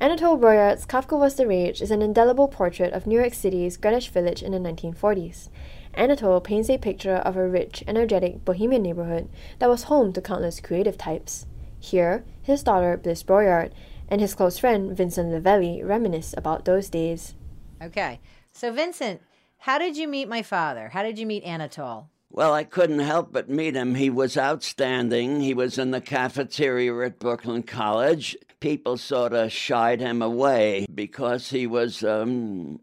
Anatole Broyard's Kafka Was the Rage is an indelible portrait of New York City's Greenwich Village in the 1940s. Anatole paints a picture of a rich, energetic bohemian neighborhood that was home to countless creative types. Here, his daughter, Bliss Broyard, and his close friend, Vincent Livelli, reminisce about those days. Okay. So, Vincent, how did you meet my father? How did you meet Anatole? Well, I couldn't help but meet him. He was outstanding. He was in the cafeteria at Brooklyn College. People sort of shied him away because he was um,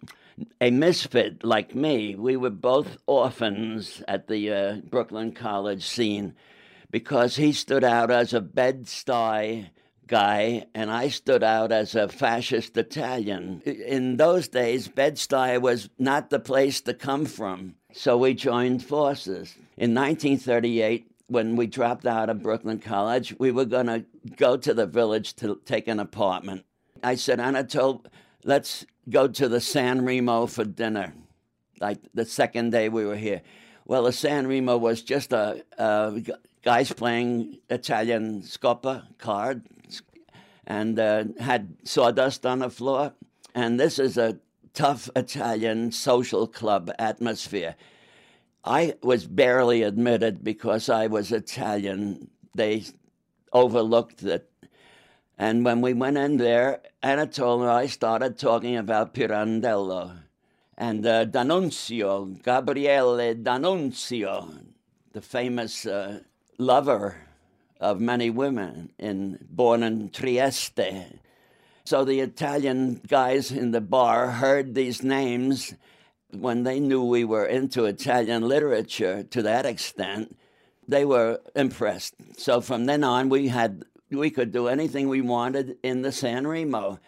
a misfit like me. We were both orphans at the uh, Brooklyn College scene because he stood out as a Bed-Stuy guy, and I stood out as a fascist Italian. In those days, Bed-Stuy was not the place to come from. So we joined forces. In 1938, when we dropped out of Brooklyn College, we were going to go to the village to take an apartment. I said, Anatole, let's go to the San Remo for dinner, like the second day we were here. Well, the San Remo was just a, a guys playing Italian scopa cards and uh, had sawdust on the floor. And this is a tough Italian social club atmosphere. I was barely admitted because I was Italian. They overlooked it. And when we went in there, Anatole and I started talking about Pirandello and uh, D'Annunzio, Gabriele D'Annunzio, the famous uh, lover of many women, in, born in Trieste. So the Italian guys in the bar heard these names when they knew we were into Italian literature to that extent. They were impressed. So from then on, we had we could do anything we wanted in the San Remo.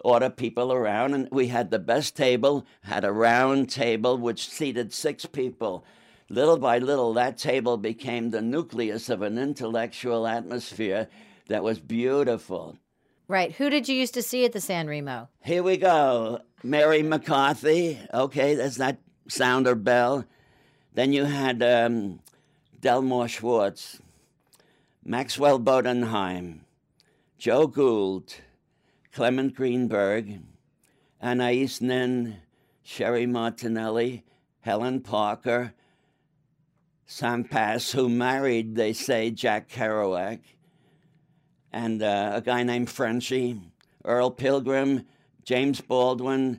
Order people around, and we had the best table. Had a round table which seated six people. Little by little, that table became the nucleus of an intellectual atmosphere that was beautiful. Right. Who did you used to see at the San Remo? Here we go. Mary McCarthy. Okay, that's that sounder bell. Then you had um, Delmore Schwartz, Maxwell Bodenheim, Joe Gould, Clement Greenberg, Anais Nin, Sherry Martinelli, Helen Parker, Sam Pass, who married, they say, Jack Kerouac, and uh, a guy named Frenchy, Earl Pilgrim, James Baldwin,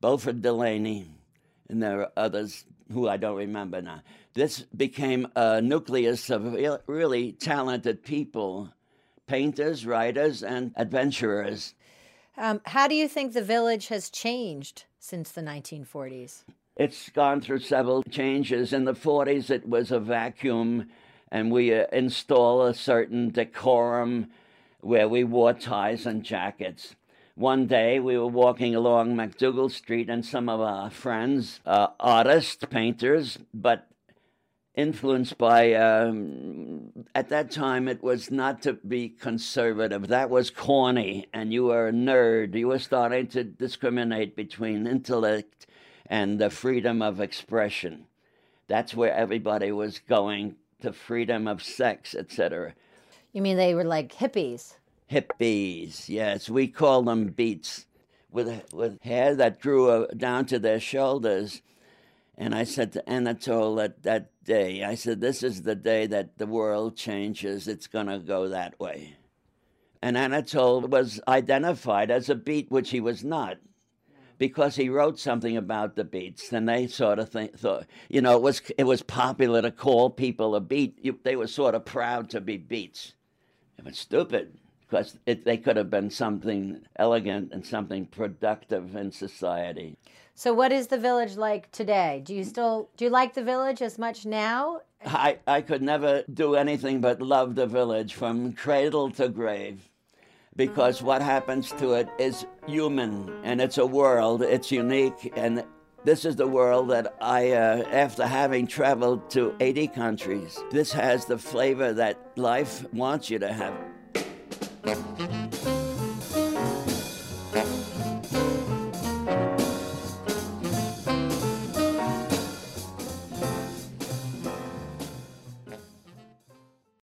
Beauford Delaney, and there are others who I don't remember now. This became a nucleus of really talented people painters, writers, and adventurers. Um, how do you think the village has changed since the 1940s? It's gone through several changes. In the 40s, it was a vacuum and we uh, install a certain decorum where we wore ties and jackets. One day we were walking along MacDougal Street, and some of our friends, uh, artists, painters, but influenced by, um, at that time, it was not to be conservative. That was corny, and you were a nerd. You were starting to discriminate between intellect and the freedom of expression. That's where everybody was going to freedom of sex, etc. You mean they were like hippies? Hippies, yes. We call them beats with, with hair that grew uh, down to their shoulders. And I said to Anatole that, that day, I said, This is the day that the world changes. It's going to go that way. And Anatole was identified as a beat, which he was not because he wrote something about the beats, and they sort of think, thought, you know, it was it was popular to call people a beat. You, they were sort of proud to be beats. It was stupid because it, they could have been something elegant and something productive in society. So, what is the village like today? Do you still do you like the village as much now? I, I could never do anything but love the village from cradle to grave because what happens to it is human and it's a world, it's unique. And this is the world that I, uh, after having traveled to 80 countries, this has the flavor that life wants you to have. Música